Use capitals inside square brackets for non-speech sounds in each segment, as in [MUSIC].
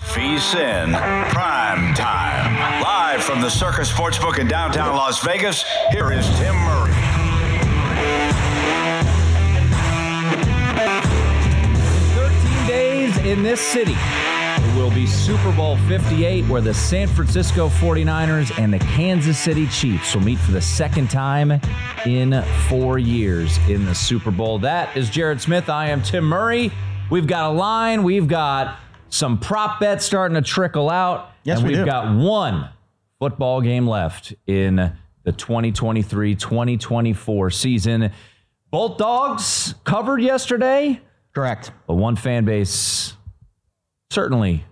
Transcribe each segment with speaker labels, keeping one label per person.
Speaker 1: VSIN Prime Time. Live from the Circus Sportsbook in downtown Las Vegas, here is Tim Murray.
Speaker 2: Thirteen days in this city. It will be Super Bowl 58, where the San Francisco 49ers and the Kansas City Chiefs will meet for the second time in four years in the Super Bowl. That is Jared Smith. I am Tim Murray. We've got a line. We've got some prop bets starting to trickle out.
Speaker 3: Yes,
Speaker 2: and
Speaker 3: we
Speaker 2: we've
Speaker 3: do.
Speaker 2: got one football game left in the 2023 2024 season. Both dogs covered yesterday,
Speaker 3: Correct.
Speaker 2: but one fan base certainly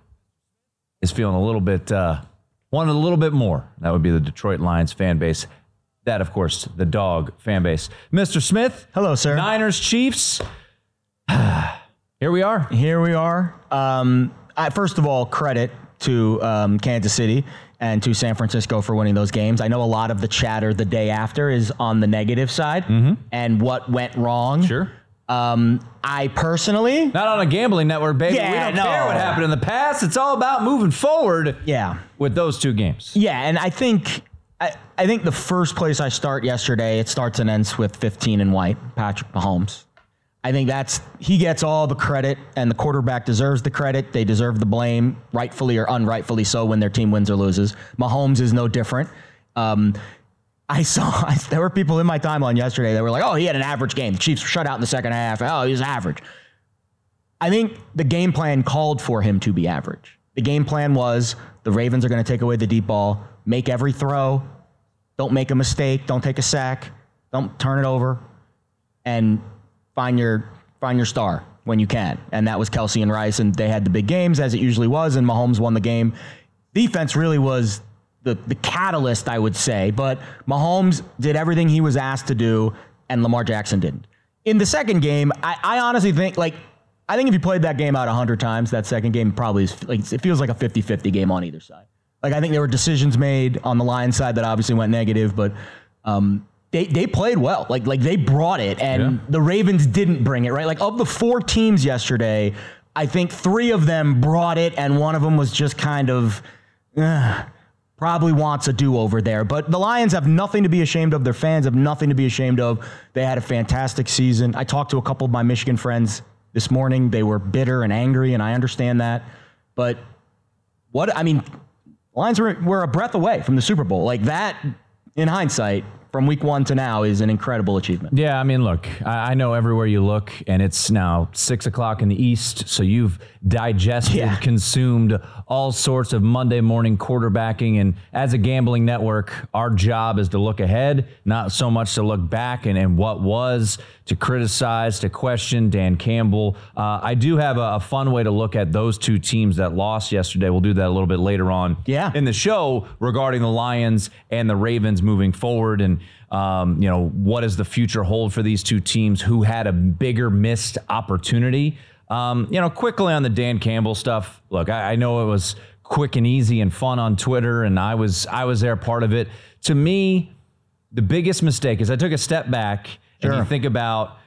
Speaker 2: is feeling a little bit, uh, wanted a little bit more. That would be the Detroit Lions fan base. That, of course, the dog fan base. Mr. Smith.
Speaker 3: Hello, sir.
Speaker 2: Niners, Chiefs. [SIGHS] Here we are.
Speaker 3: Here we are. Um, I, first of all, credit to um, Kansas City and to San Francisco for winning those games. I know a lot of the chatter the day after is on the negative side and what went wrong.
Speaker 2: Mm-hmm. Sure.
Speaker 3: Um, I personally,
Speaker 2: Not on a gambling network, baby.
Speaker 3: Yeah, we
Speaker 2: don't care what happened in the past. It's all about moving forward
Speaker 3: yeah,
Speaker 2: with those two games.
Speaker 3: yeah, and I think. I, I think the first place I start yesterday, it starts and ends with 15 and white, Patrick Mahomes. I think that's he gets all the credit, and the quarterback deserves the credit. They deserve the blame, rightfully or unrightfully so, when their team wins or loses. Mahomes is no different. Um, I saw [LAUGHS] there were people in my timeline yesterday that were like, "Oh, he had an average game. The Chiefs shut out in the second half. Oh, he was average." I think the game plan called for him to be average. The game plan was the Ravens are going to take away the deep ball, make every throw, don't make a mistake, don't take a sack, don't turn it over, and find your find your star when you can. And that was Kelce and Rice, and they had the big games as it usually was, and Mahomes won the game. Defense really was the the catalyst, I would say, but Mahomes did everything he was asked to do, and Lamar Jackson didn't. In the second game, I, I honestly think like I think if you played that game out 100 times, that second game probably is like it feels like a 50-50 game on either side. Like I think there were decisions made on the Lions side that obviously went negative, but um, they they played well. Like like they brought it, and
Speaker 2: Yeah.
Speaker 3: the Ravens didn't bring it. Right, like of the four teams yesterday, I think three of them brought it, and one of them was just kind of. uh, Probably wants a do over there, but the Lions have nothing to be ashamed of. Their fans have nothing to be ashamed of. They had a fantastic season. I talked to a couple of my Michigan friends this morning. They were bitter and angry, and I understand that. But what I mean, Lions were, were a breath away from the Super Bowl. Like that, in hindsight, from week one to now, is an incredible achievement.
Speaker 2: Yeah, I mean, look, I, I know everywhere you look, and it's now six o'clock in the East, so you've digested,
Speaker 3: Yeah.
Speaker 2: consumed all sorts of Monday morning quarterbacking. And as a gambling network, our job is to look ahead, not so much to look back and, and what was, to criticize, to question Dan Campbell. Uh, I do have a, a fun way to look at those two teams that lost yesterday. We'll do that a little bit later on
Speaker 3: Yeah.
Speaker 2: in the show regarding the Lions and the Ravens moving forward. And Um, you know, what does the future hold for these two teams? Who had a bigger missed opportunity? Um, you know, quickly on the Dan Campbell stuff. Look, I, I know it was quick and easy and fun on Twitter, and I was I was there part of it. To me, the biggest mistake is I took a step back and you think about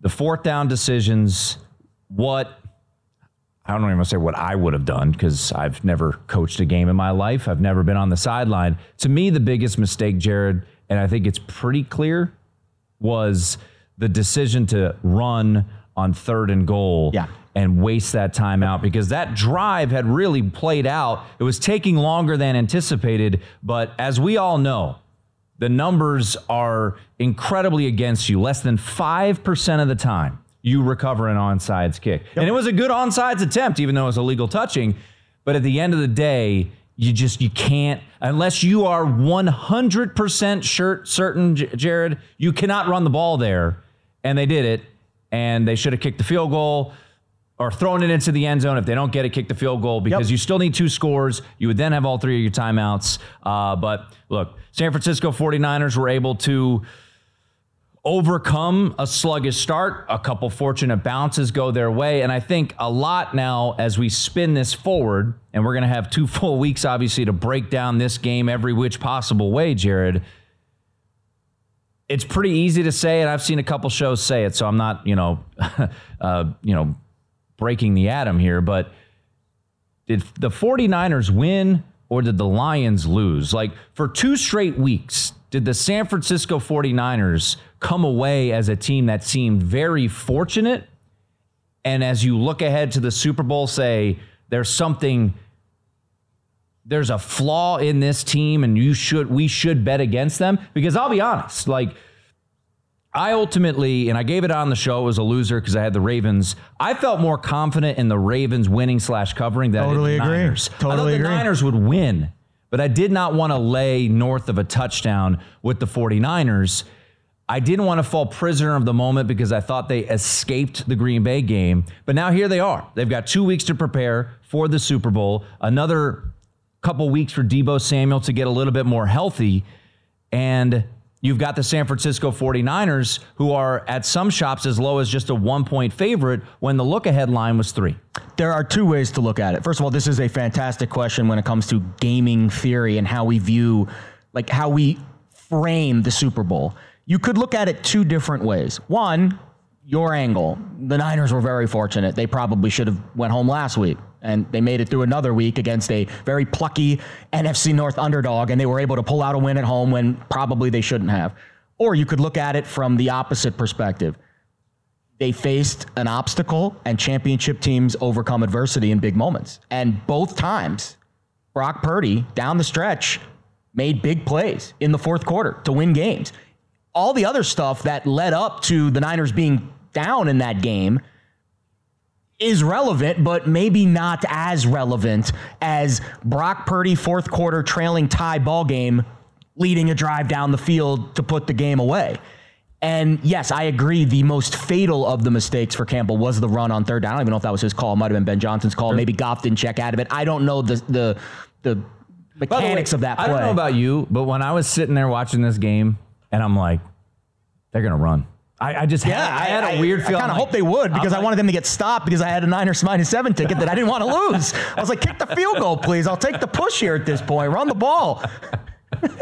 Speaker 2: the fourth down decisions. What I don't even want to say what I would have done because I've never coached a game in my life. I've never been on the sideline. To me, the biggest mistake, Jared, and I think it's pretty clear, was the decision to run on third and goal
Speaker 3: Yeah.
Speaker 2: and waste that time out because that drive had really played out. It was taking longer than anticipated, but as we all know, the numbers are incredibly against you. Less than 5% of the time you recover an onside kick. And it was a good onside attempt, even though it was illegal touching. But at the end of the day, you just you can't unless you are 100% sure, certain Jared you cannot run the ball there. And they did it. And they should have kicked the field goal or thrown it into the end zone if they don't get it kick the field goal because
Speaker 3: Yep.
Speaker 2: you still need two scores. You would then have all three of your timeouts. Uh, but look san francisco 49ers were able to overcome a sluggish start. A couple fortunate bounces go their way. And I think a lot now as we spin this forward, and we're going to have two [LAUGHS] full weeks, obviously, to break down this game every which possible way, Jared. It's pretty easy to say, and I've seen a couple shows say it, so I'm not, you know, [LAUGHS] uh, you know, breaking the atom here, but did the 49ers win or did the Lions lose? Like for two straight weeks, did the San Francisco 49ers come away as a team that seemed very fortunate? And as you look ahead to the Super Bowl, say there's something, there's a flaw in this team, and you should, we should bet against them? Because I'll be honest, like, I ultimately, and I gave it on the show, it was a loser because I had the Ravens. I felt more confident in the Ravens winning slash covering than
Speaker 3: Totally
Speaker 2: I the
Speaker 3: agree.
Speaker 2: Niners. I
Speaker 3: Totally
Speaker 2: thought the
Speaker 3: agree.
Speaker 2: Niners would win, but I did not want to lay north of a touchdown with the 49ers. I didn't want to fall prisoner of the moment because I thought they escaped the Green Bay game. But now here they are. They've got two weeks to prepare for the Super Bowl, another couple weeks for Deebo Samuel to get a little bit more healthy. And you've got the San Francisco 49ers, who are at some shops as low as just a one point favorite when the look ahead line was three.
Speaker 3: There are two ways to look at it. First of all, this is a fantastic question when it comes to gaming theory and how we view, like how we frame the Super Bowl. You could look at it two different ways. One, your angle. The Niners were very fortunate. They probably should have went home last week, and they made it through another week against a very plucky NFC North underdog, and they were able to pull out a win at home when probably they shouldn't have. Or you could look at it from the opposite perspective they faced an obstacle and championship teams overcome adversity in big moments. And both times, Brock Purdy down the stretch made big plays in the fourth quarter to win games. All the other stuff that led up to the Niners being down in that game is relevant, but maybe not as relevant as Brock Purdy fourth quarter trailing tie ball game, leading a drive down the field to put the game away. And yes, I agree. The most fatal of the mistakes for Campbell was the run on third down. I don't even know if that was his call. It might have been Ben Johnson's call. Maybe Goff didn't check out of it. I don't know the the the
Speaker 2: the way,
Speaker 3: mechanics of that play.
Speaker 2: I don't know about you, but when I was sitting there watching this game, and I'm like, they're gonna run. I, I just
Speaker 3: Yeah,
Speaker 2: had, I had a weird
Speaker 3: I
Speaker 2: feeling.
Speaker 3: I kind of
Speaker 2: like-
Speaker 3: hope they would because
Speaker 2: I'm
Speaker 3: I wanted them to get stopped because I had a Niners minus seven ticket that I didn't want to lose. I was like, kick the field goal, please. I'll take the push here at this point. Run the ball. [LAUGHS]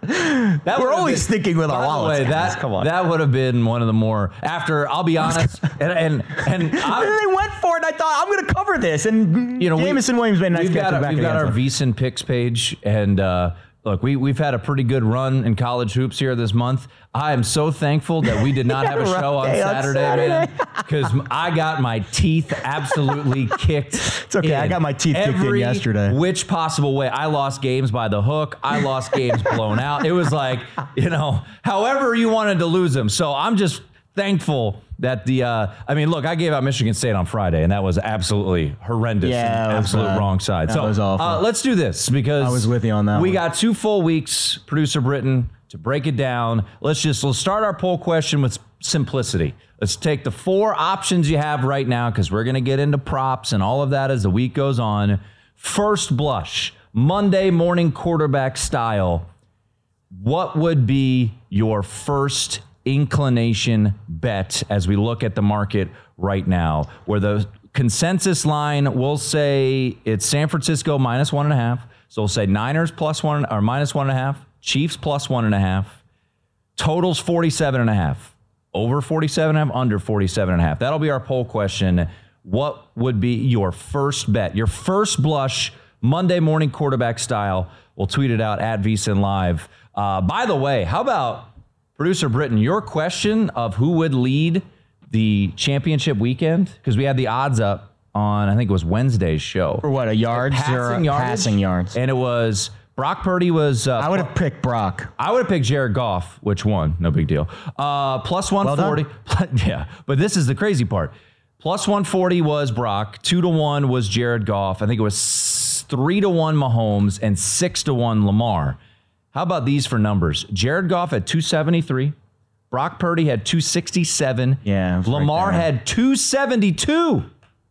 Speaker 2: That
Speaker 3: We're always
Speaker 2: been-
Speaker 3: thinking with our wallets,
Speaker 2: way,
Speaker 3: guys.
Speaker 2: that
Speaker 3: Come on.
Speaker 2: that would have been one of the more after. I'll be honest, [LAUGHS] and and, and
Speaker 3: And they went for it, and I thought I'm going to cover this. And
Speaker 2: you know,
Speaker 3: Jameson Williams made a nice
Speaker 2: we've
Speaker 3: catch
Speaker 2: got,
Speaker 3: in the
Speaker 2: our-
Speaker 3: back
Speaker 2: we've got our. VSiN picks page, and uh, look, we we've had a pretty good run in college hoops here this month. I am so thankful that we did not have a
Speaker 3: had [LAUGHS] a rough
Speaker 2: show on
Speaker 3: day on
Speaker 2: Saturday, man, [LAUGHS] because I got my teeth absolutely [LAUGHS] kicked. It's
Speaker 3: okay, I got my teeth kicked in yesterday.
Speaker 2: Which possible way? I lost games by the hook. I lost games blown out. It was like you know, however you wanted to lose them. So I'm just thankful that the. Uh, I mean, look, I gave out Michigan State on Friday, and that was absolutely horrendous.
Speaker 3: Yeah,
Speaker 2: and
Speaker 3: it was
Speaker 2: absolute
Speaker 3: bad.
Speaker 2: wrong side.
Speaker 3: That
Speaker 2: so
Speaker 3: was awful.
Speaker 2: Uh, let's do this because
Speaker 3: I was with you on that
Speaker 2: We
Speaker 3: one.
Speaker 2: got two full weeks, producer Britain, to break it down. Let's just let's start our poll question with simplicity. Let's take the four options you have right now because we're going to get into props and all of that as the week goes on. First blush, Monday morning quarterback style. what would be your first inclination bet as we look at the market right now? Where the consensus line will say it's San Francisco minus one and a half. So we'll say Niners plus one or minus one and a half, Chiefs plus one and a half, totals 47 and a half, over 47 and a half, under 47 and a half. That'll be our poll question. What would be your first bet? Your first blush Monday morning quarterback style. We'll tweet it out at VSIN Live. Uh, by the way, how about producer Britton? Your question of who would lead the championship weekend because we had the odds up on I think it was Wednesday's show
Speaker 3: For what, a yards or
Speaker 2: passing
Speaker 3: a
Speaker 2: yardage,
Speaker 3: passing yards?
Speaker 2: and it was Brock Purdy was. Uh,
Speaker 3: I would have picked Brock.
Speaker 2: I would have picked Jared Goff, which won, no big deal. Uh, plus
Speaker 3: Well
Speaker 2: 140. [LAUGHS] yeah, but this is the crazy part. Plus 140 was Brock, two to one was Jared Goff. I think it was three to one Mahomes and six to one Lamar. How about these for numbers? Jared Goff had 273. Brock Purdy had 267.
Speaker 3: Yeah, was right
Speaker 2: Lamar had 272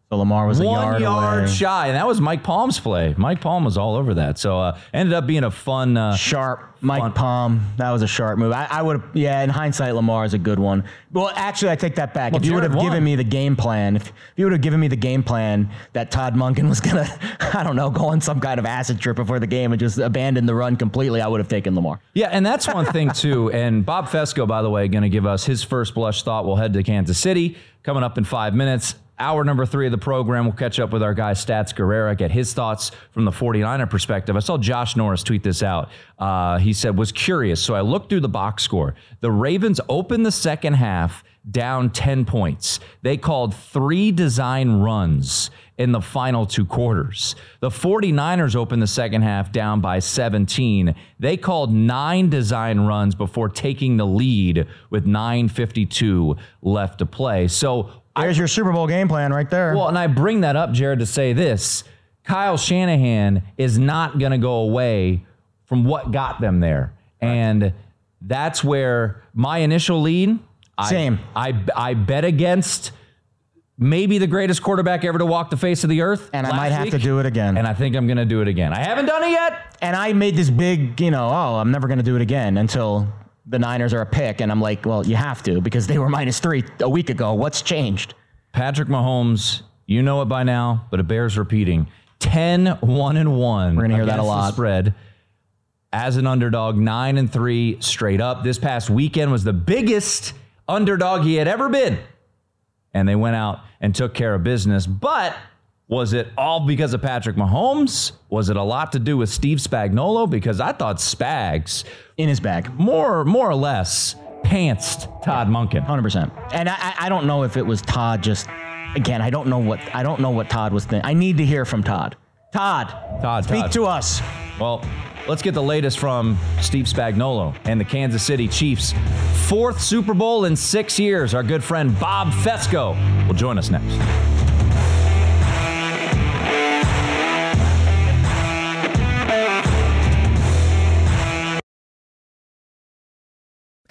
Speaker 3: So Lamar was a
Speaker 2: one
Speaker 3: yard,
Speaker 2: yard, shy, and that was Mike Palm's play. Mike Palm was all over that, so uh, ended up being a fun. Uh,
Speaker 3: Sharp, Mike
Speaker 2: Fun.
Speaker 3: Palm. That was a sharp move. I, I would yeah, in hindsight, Lamar is a good one. Well, actually, I take that back.
Speaker 2: Well,
Speaker 3: if you would have given me the game plan, if you would have given me the game plan that Todd Monken was going [LAUGHS] to, I don't know, go on some kind of acid trip before the game and just abandon the run completely, I would have taken Lamar.
Speaker 2: yeah, and that's one thing [LAUGHS] too. And Bob Fescoe, by the way, going to give us his first blush thought. We'll head to Kansas City coming up in five minutes. Hour number three of the program, we'll catch up with our guy Stats Guerrera, get his thoughts from the 49er perspective. I saw Josh Norris tweet this out. Uh, he said, was curious. So I looked through the box score. The Ravens opened the second half down 10 points. They called three design runs in the final two quarters. The 49ers opened the second half down by 17. They called nine design runs before taking the lead with 9.52 left to play. So
Speaker 3: There's your Super Bowl game plan right there.
Speaker 2: well, and I bring that up, Jared, to say this Kyle Shanahan is not going to go away from what got them there. And that's where my initial lead. I-
Speaker 3: Same.
Speaker 2: I, I bet against maybe the greatest quarterback ever to walk the face of the earth.
Speaker 3: And I might have to do it again.
Speaker 2: And I think I'm going to do it again. I haven't done it yet.
Speaker 3: And I made this big, you know, oh, I'm never going to do it again until the Niners are a pick. And I'm like, well, you have to because they were minus three a week ago. What's changed?
Speaker 2: Patrick Mahomes, you know it by now, but it bears repeating. 10 1 and 1.
Speaker 3: We're gonna hear that a lot.
Speaker 2: Spread as an underdog, 9 and 3 straight up. This past weekend was the biggest underdog he had ever been. And they went out and took care of business. But was it all because of Patrick Mahomes? Was it a lot to do with Steve Spagnuolo? Because I thought Spags,
Speaker 3: In his bag.
Speaker 2: more more or less, pantsed Todd Monken.
Speaker 3: Hundred percent. And I, I- I don't know if it was Todd. Just again, I don't know what I don't know what Todd was thinking. I need to hear from Todd. Todd,
Speaker 2: Todd,
Speaker 3: speak
Speaker 2: Todd.
Speaker 3: to us.
Speaker 2: Well, let's get the latest from Steve Spagnuolo and the Kansas City Chiefs. Fourth Super Bowl in six years. Our good friend Bob Fescoe will join us next.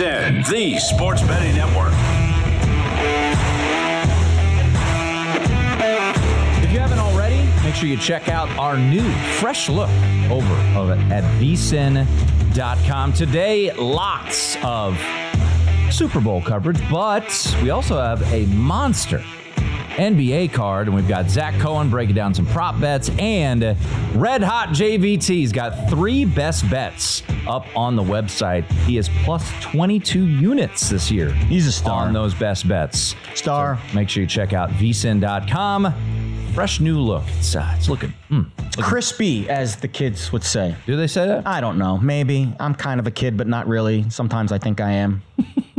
Speaker 1: On VSIN, the Sports Betting Network.
Speaker 2: If you haven't already, make sure you check out our new fresh look over at vsin.com. Today, lots of Super Bowl coverage, but we also have a monster NBA card, and we've got Zach Cohen breaking down some prop bets, and Red Hot JVT's got three best bets up on the website. He is plus 22 units this year.
Speaker 3: He's a star.
Speaker 2: On those best bets.
Speaker 3: Star.
Speaker 2: So make sure you check out vsin.com. Fresh new look. It's, uh, it's looking, mm, looking
Speaker 3: Crispy, as the kids would say.
Speaker 2: Do they say that?
Speaker 3: I don't know. Maybe. I'm kind of a kid, but not really. Sometimes I think I am. [LAUGHS]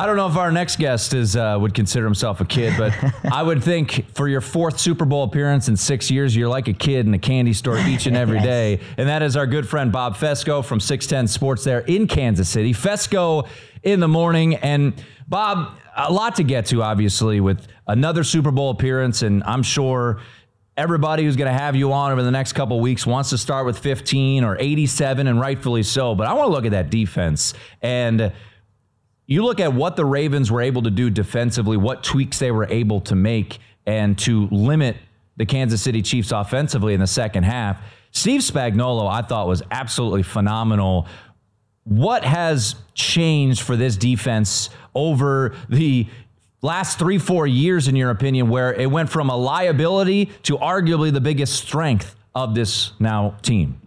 Speaker 2: I don't know if our next guest is uh, would consider himself a kid, but [LAUGHS] I would think for your fourth Super Bowl appearance in six years, you're like a kid in a candy store each and every [LAUGHS] day. And that is our good friend Bob Fescoe from 610 Sports there in Kansas City. Fescoe in the morning. And Bob, a lot to get to, obviously, with another Super Bowl appearance. And I'm sure everybody who's going to have you on over the next couple weeks wants to start with 15 or 87, and rightfully so. But I want to look at that defense. And you look at what the Ravens were able to do defensively, what tweaks they were able to make, and to limit the Kansas City Chiefs offensively in the second half. Steve Spagnuolo, I thought, was absolutely phenomenal. What has changed for this defense over the last three, four years, in your opinion, where it went from a liability to arguably the biggest strength of this now team?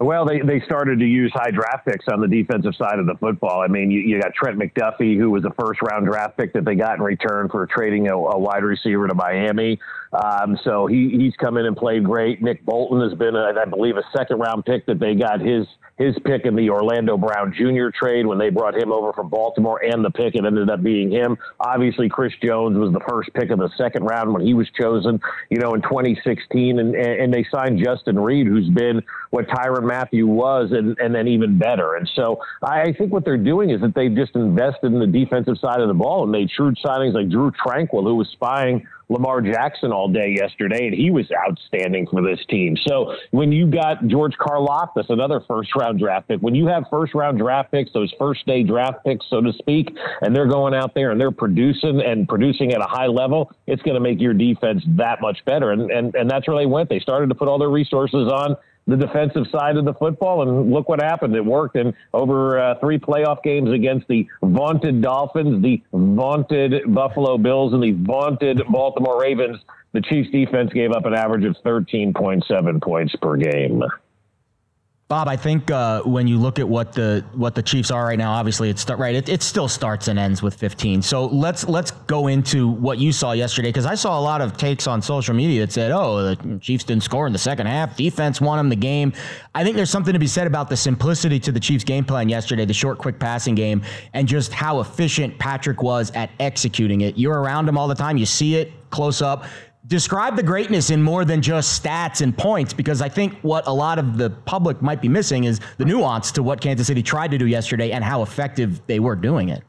Speaker 4: Well, they, they started to use high draft picks on the defensive side of the football. I mean, you, you got Trent McDuffie, who was a first round draft pick that they got in return for trading a, a wide receiver to Miami. Um, so he, he's come in and played great. Nick Bolton has been, a, I believe, a second round pick that they got his his pick in the Orlando Brown Jr. trade when they brought him over from Baltimore, and the pick it ended up being him. Obviously, Chris Jones was the first pick of the second round when he was chosen, you know, in 2016, and and they signed Justin Reid, who's been what Tyrann Mathieu was, and and then even better. And so I think what they're doing is that they've just invested in the defensive side of the ball and made shrewd signings like Drue Tranquill, who was spying Lamar Jackson all day yesterday, and he was outstanding for this team. So when you got George Karlaftis, another first round draft pick, when you have first round draft picks, those first day draft picks, so to speak, and they're going out there and they're producing and producing at a high level, it's going to make your defense that much better. And, and, and that's where they went. They started to put all their resources on the defensive side of the football, and look what happened. It worked in over uh, three playoff games against the vaunted Dolphins, the vaunted Buffalo Bills, and the vaunted Baltimore Ravens. The Chiefs defense gave up an average of 13.7 points per game.
Speaker 3: Bob, I think uh, when you look at what the what the Chiefs are right now, obviously it's right. It, it still starts and ends with 15. So let's let's go into what you saw yesterday because I saw a lot of takes on social media that said, "Oh, the Chiefs didn't score in the second half. Defense won them the game." I think there's something to be said about the simplicity to the Chiefs' game plan yesterday, the short, quick passing game, and just how efficient Patrick was at executing it. You're around him all the time. You see it close up describe the greatness in more than just stats and points because I think what a lot of the public might be missing is the nuance to what Kansas City tried to do yesterday and how effective they were doing it.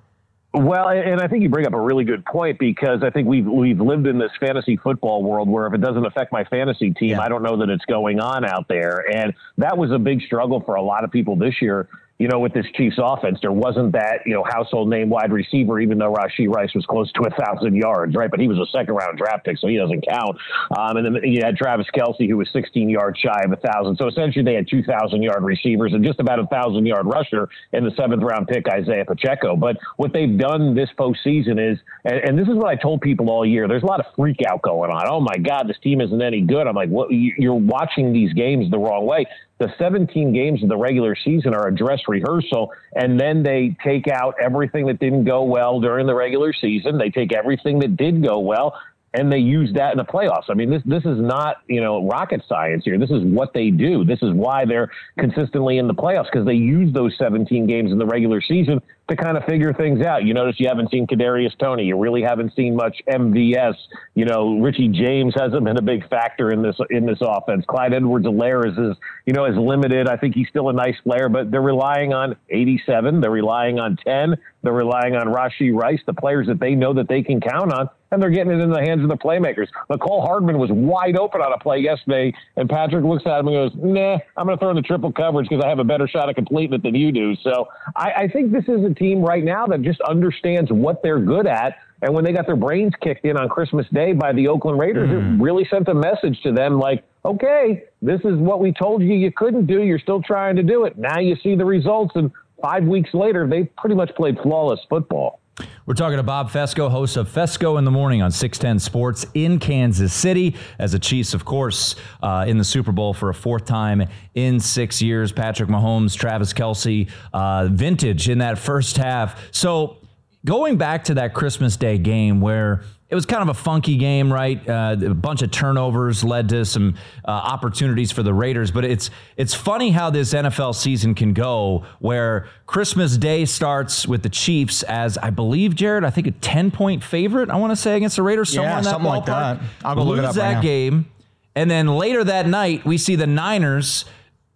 Speaker 4: Well, and I think you bring up a really good point because I think we've we've lived in this fantasy football world where if it doesn't affect my fantasy team, yeah. I don't know that it's going on out there, and that was a big struggle for a lot of people this year you know, with this Chiefs offense, there wasn't that, you know, household name wide receiver, even though Rashee Rice was close to a thousand yards, right? But he was a second round draft pick, so he doesn't count. Um, and then you had Travis Kelce, who was 16 yards shy of a thousand. So essentially they had 2,000 yard receivers and just about a thousand yard rusher in the seventh round pick, Isaiah Pacheco. But what they've done this postseason is, and, and this is what I told people all year, there's a lot of freak out going on. Oh my God, this team isn't any good. I'm like, what? You're watching these games the wrong way the 17 games of the regular season are a dress rehearsal, and then they take out everything that didn't go well during the regular season. They take everything that did go well, and they use that in the playoffs. I mean, this this is not you know rocket science here. This is what they do. This is why they're consistently in the playoffs because they use those 17 games in the regular season to kind of figure things out. You notice you haven't seen Kadarius Toney. You really haven't seen much MVS. You know, Richie James hasn't been a big factor in this in this offense. Clyde Edwards-Helaire is, is you know is limited. I think he's still a nice player, but they're relying on 87. They're relying on 10. They're relying on Rashee Rice, the players that they know that they can count on, and they're getting it in the hands of the playmakers. Mecole Hardman was wide open on a play yesterday, and Patrick looks at him and goes, "Nah, I'm going to throw in the triple coverage because I have a better shot at completing it than you do." So I, I think this is a team right now that just understands what they're good at. And when they got their brains kicked in on Christmas Day by the Oakland Raiders, mm. it really sent a message to them like, okay, this is what we told you you couldn't do. You're still trying to do it. Now you see the results. And five weeks later, they pretty much played flawless football.
Speaker 2: We're talking to Bob Fescoe, host of Fescoe in the Morning on 610 Sports in Kansas City. As the Chiefs, of course, uh, in the Super Bowl for a fourth time in six years. Patrick Mahomes, Travis Kelce, uh, vintage in that first half. So going back to that Christmas Day game where it was kind of a funky game, right? Uh, a bunch of turnovers led to some uh, opportunities for the Raiders, but it's it's funny how this NFL season can go. Where Christmas Day starts with the Chiefs as I believe Jared, I think a ten point favorite. I want to say against the Raiders, somewhere
Speaker 3: yeah, something
Speaker 2: ballpark.
Speaker 3: like that. I'll go
Speaker 2: Lose
Speaker 3: look it up
Speaker 2: that
Speaker 3: right
Speaker 2: game, and then later that night we see the Niners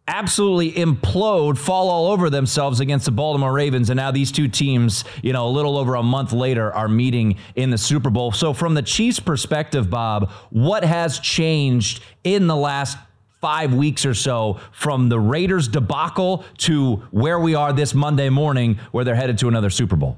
Speaker 2: absolutely implode, fall all over themselves against the Baltimore Ravens. And now these two teams, you know, a little over a month later, are meeting in the Super Bowl. So, from the Chiefs' perspective, Bob, what has changed in the last five weeks or so from the Raiders debacle to where we are this Monday morning, where they're headed to another Super Bowl?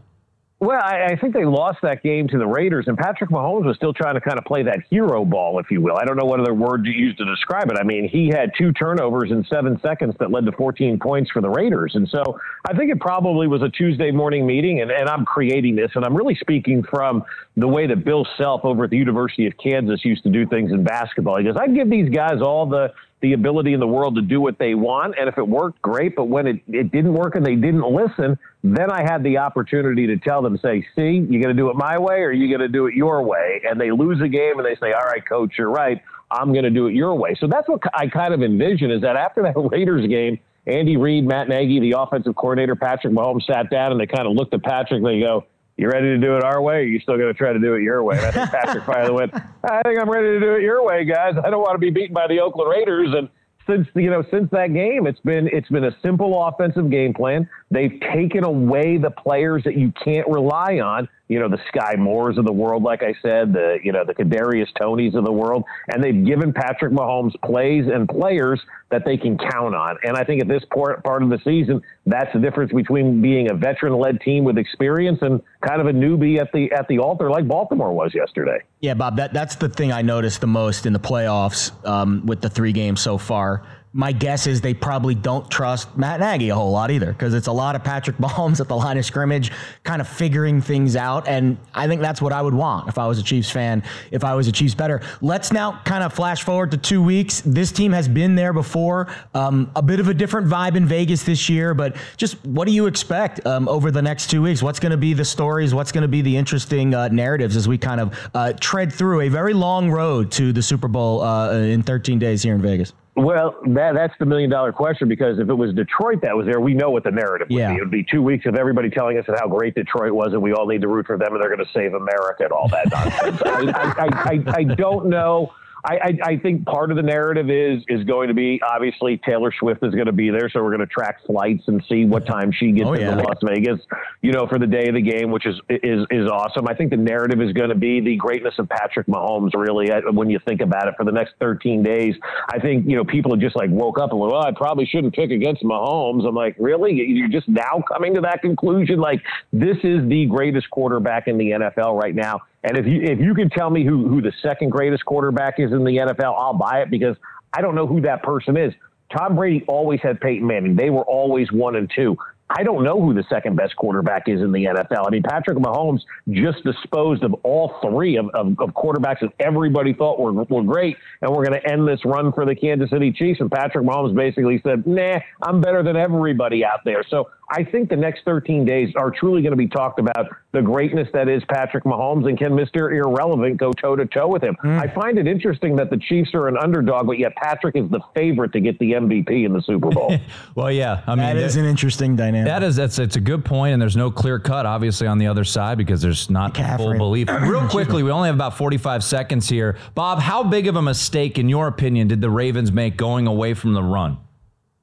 Speaker 4: Well, I, I, think they lost that game to the Raiders, and Patrick Mahomes was still trying to kind of play that hero ball, if you will. I don't know what other word to use to describe it. I mean, he had two turnovers in seven seconds that led to 14 points for the Raiders. And so I think it probably was a Tuesday morning meeting, and, and I'm creating this, and I'm really speaking from the way that Bill Self over at the University of Kansas used to do things in basketball. He goes, I give these guys all the the ability in the world to do what they want. And if it worked, great. But when it, it didn't work and they didn't listen, then I had the opportunity to tell them, say, see, you're going to do it my way or you're going to do it your way? And they lose a game and they say, all right, coach, you're right. I'm going to do it your way. So that's what I kind of envision is that after that [LAUGHS] Raiders game, Andy Reid, Matt Nagy, the offensive coordinator, Patrick Mahomes sat down and they kind of looked at Patrick and they go, you ready to do it our way? Or you still going to try to do it your way? And I think Patrick finally went, I think I'm ready to do it your way, guys. I don't want to be beaten by the Oakland Raiders. And since you know since that game it's been it's been a simple offensive game plan they've taken away the players that you can't rely on you know the Skyy Moores of the world like I said the you know the Kadarius Toneys of the world and they've given Patrick Mahomes plays and players that they can count on. And I think at this part part of the season that's the difference between being a veteran led team with experience and kind of a newbie at the at the altar like Baltimore was yesterday.
Speaker 3: Yeah Bob that that's the thing I noticed the most in the playoffs um, with the three games so far my guess is they probably don't trust Matt Nagy a whole lot either because it's a lot of Patrick [LAUGHS] Mahomes at the line of scrimmage, kind of figuring things out. And I think that's what I would want if I was a Chiefs fan, if I was a Chiefs better. Let's now kind of flash forward to two weeks. This team has been there before. Um, a bit of a different vibe in Vegas this year, but just what do you expect um, over the next two weeks? What's going to be the stories? What's going to be the interesting uh, narratives as we kind of uh, tread through a very long road to the Super Bowl uh, in 13 days here in Vegas?
Speaker 4: Well, that that's the million dollar question because if it was Detroit that was there, we know what the narrative would
Speaker 3: yeah.
Speaker 4: be. It would be two weeks of everybody telling us how great Detroit was and we all need to root for them and they're going to save America and all that nonsense. [LAUGHS] I, I, I, I don't know I, I, I, think part of the narrative is is going to be obviously Taylor Swift is going to be there, so we're going to track flights and see what time she gets oh, into. Las Vegas, you know, for the day of the game, which is is is awesome. I think the narrative is going to be the greatness of Patrick Mahomes. Really, when you think about it, for the next 13 days, I think you know people have just like woke up and went, well, oh, I probably shouldn't pick against Mahomes. I'm like, really? You're just now coming to that conclusion? Like, this is the greatest quarterback in the NFL right now and if you if you can tell me who who the second greatest quarterback is in the NFL, I'll buy it because I don't know who that person is. Tom Brady always had Peyton Manning. They were always one and two. I don't know who the second best quarterback is in the NFL. I mean, Patrick Mahomes just disposed of all three of, of, of quarterbacks that everybody thought were, were great, and we're going to end this run for the Kansas City Chiefs. And Patrick Mahomes basically said, nah, I'm better than everybody out there. So I think the next 13 days are truly going to be talked about the greatness that is Patrick Mahomes and can Mr. Irrelevant go toe to toe with him. Mm. I find it interesting that the Chiefs are an underdog, but yet Patrick is the favorite to get the MVP in the Super Bowl. [LAUGHS]
Speaker 2: well, yeah,
Speaker 3: I mean that is an interesting dynamic.
Speaker 2: That is that's it's a good point, and there's no clear cut obviously on the other side because there's not full belief. [CLEARS THROAT] Real quickly, we only have about 45 seconds here. Bob, how big of a mistake, in your opinion, did the Ravens make going away from the run?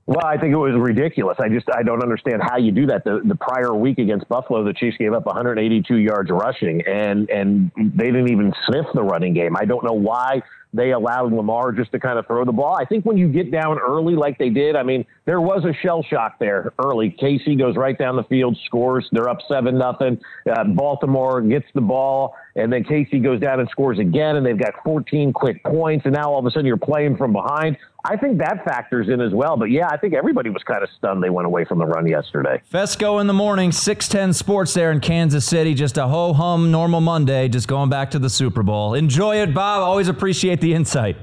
Speaker 4: Well, I think it was ridiculous. I just I don't understand how you do that. The the prior week against Buffalo, the Chiefs gave up 182 yards rushing, and and they didn't even sniff the running game. I don't know why they allowed Lamar just to kind of throw the ball. I think when you get down early like they did, I mean, there was a shell shock there early. Casey goes right down the field, scores. They're up seven nothing. Uh, Baltimore gets the ball, and then Casey goes down and scores again, and they've got 14 quick points, and now all of a sudden you're playing from behind. I think that factors in as well. But yeah, I think everybody was kind of stunned they went away from the run yesterday.
Speaker 2: Fescoe in the morning, 610 Sports there in Kansas City. Just a ho hum normal Monday, just going back to the Super Bowl. Enjoy it, Bob. Always appreciate the insight.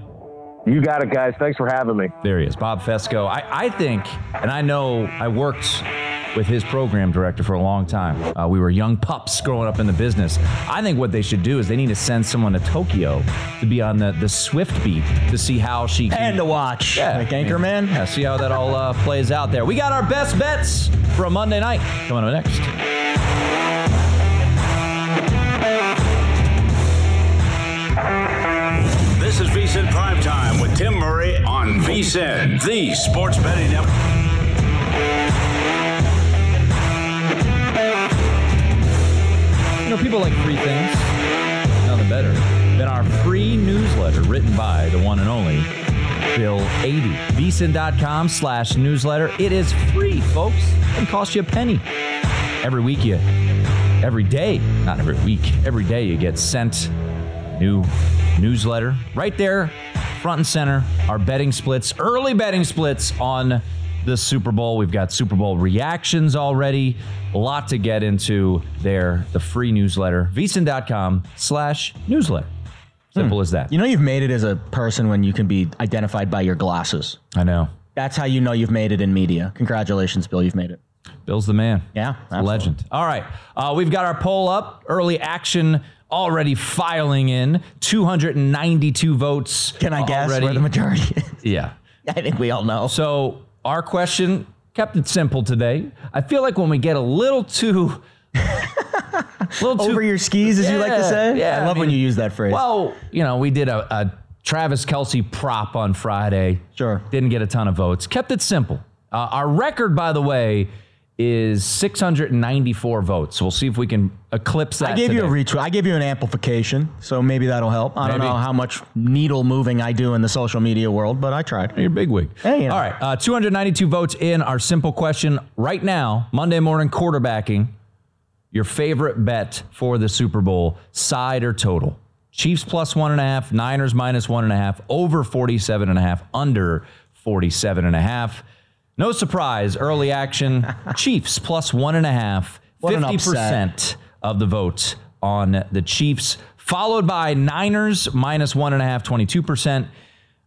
Speaker 4: You got it, guys. Thanks for having me.
Speaker 2: There he is, Bob Fescoe. I, I think, and I know I worked with his program director for a long time. Uh, we were young pups growing up in the business. I think what they should do is they need to send someone to Tokyo to be on the, the Swift beat to see how she can.
Speaker 3: And to watch. Yeah. Like Anchorman.
Speaker 2: Yeah, see how that all uh, plays out there. We got our best bets for a Monday night coming up next.
Speaker 1: This is VSIN Prime Time with Tim Murray on VSIN, the sports betting network.
Speaker 2: You know, people like free things. Nothing better than our free newsletter written by the one and only Bill Adee. VSIN.com slash newsletter. It is free, folks. It costs you a penny. Every week you, every day, not every week, every day you get sent new newsletter. Right there, front and center, our betting splits, early betting splits on the Super Bowl. We've got Super Bowl reactions already. A lot to get into there. The free newsletter, vsin.com slash newsletter. Simple hmm. as that.
Speaker 3: You know, you've made it as a person when you can be identified by your glasses.
Speaker 2: I know.
Speaker 3: That's how you know you've made it in media. Congratulations, Bill. You've made it.
Speaker 2: Bill's the man.
Speaker 3: Yeah,
Speaker 2: a legend. All right. Uh, we've got our poll up. Early action already filing in 292 votes.
Speaker 3: Can I guess already. where the majority is?
Speaker 2: Yeah. [LAUGHS]
Speaker 3: I think we all know.
Speaker 2: So our question kept it simple today. I feel like when we get a little too [LAUGHS]
Speaker 3: little over too, your skis, as yeah, you like to say. Yeah, I love I mean, when you use that phrase.
Speaker 2: Well, you know, we did a, a, Travis Kelce prop on Friday.
Speaker 3: Sure,
Speaker 2: didn't get a ton of votes. Kept it simple. Uh, our record, by the way, is 694 votes. We'll see if we can eclipse that.
Speaker 3: I gave
Speaker 2: today.
Speaker 3: you a retweet. I gave you an amplification, so maybe that'll help. I maybe. don't know how much needle moving I do in the social media world, but I tried.
Speaker 2: You're big wig.
Speaker 3: Hey, you
Speaker 2: know. All right, uh, 292 votes in our simple question right now. Monday morning quarterbacking. Your favorite bet for the Super Bowl, side or total? Chiefs plus one and a half, Niners minus one and a half, over 47 and a half, under 47 and a half. No surprise, early action. [LAUGHS] Chiefs plus one and a half, 50% of the votes on the Chiefs, followed by Niners minus one and a half, 22%,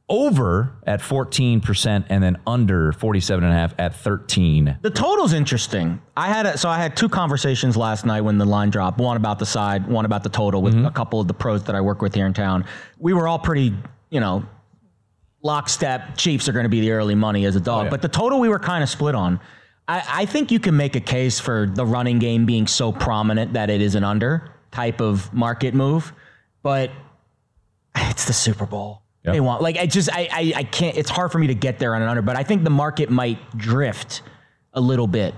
Speaker 2: over at 14%, and then under 47 and a half at 13.
Speaker 3: The total's interesting. I had a, so I had two conversations last night when the line dropped. One about the side, one about the total with mm-hmm. a couple of the pros that I work with here in town. We were all pretty, you know, lockstep Chiefs are going to be the early money as a dog. Oh, yeah. But the total we were kind of split on. I, I, think you can make a case for the running game being so prominent that it is an under type of market move. But it's the Super Bowl. Yep. They want like I just I, I I can't. It's hard for me to get there on an under. But I think the market might drift a little bit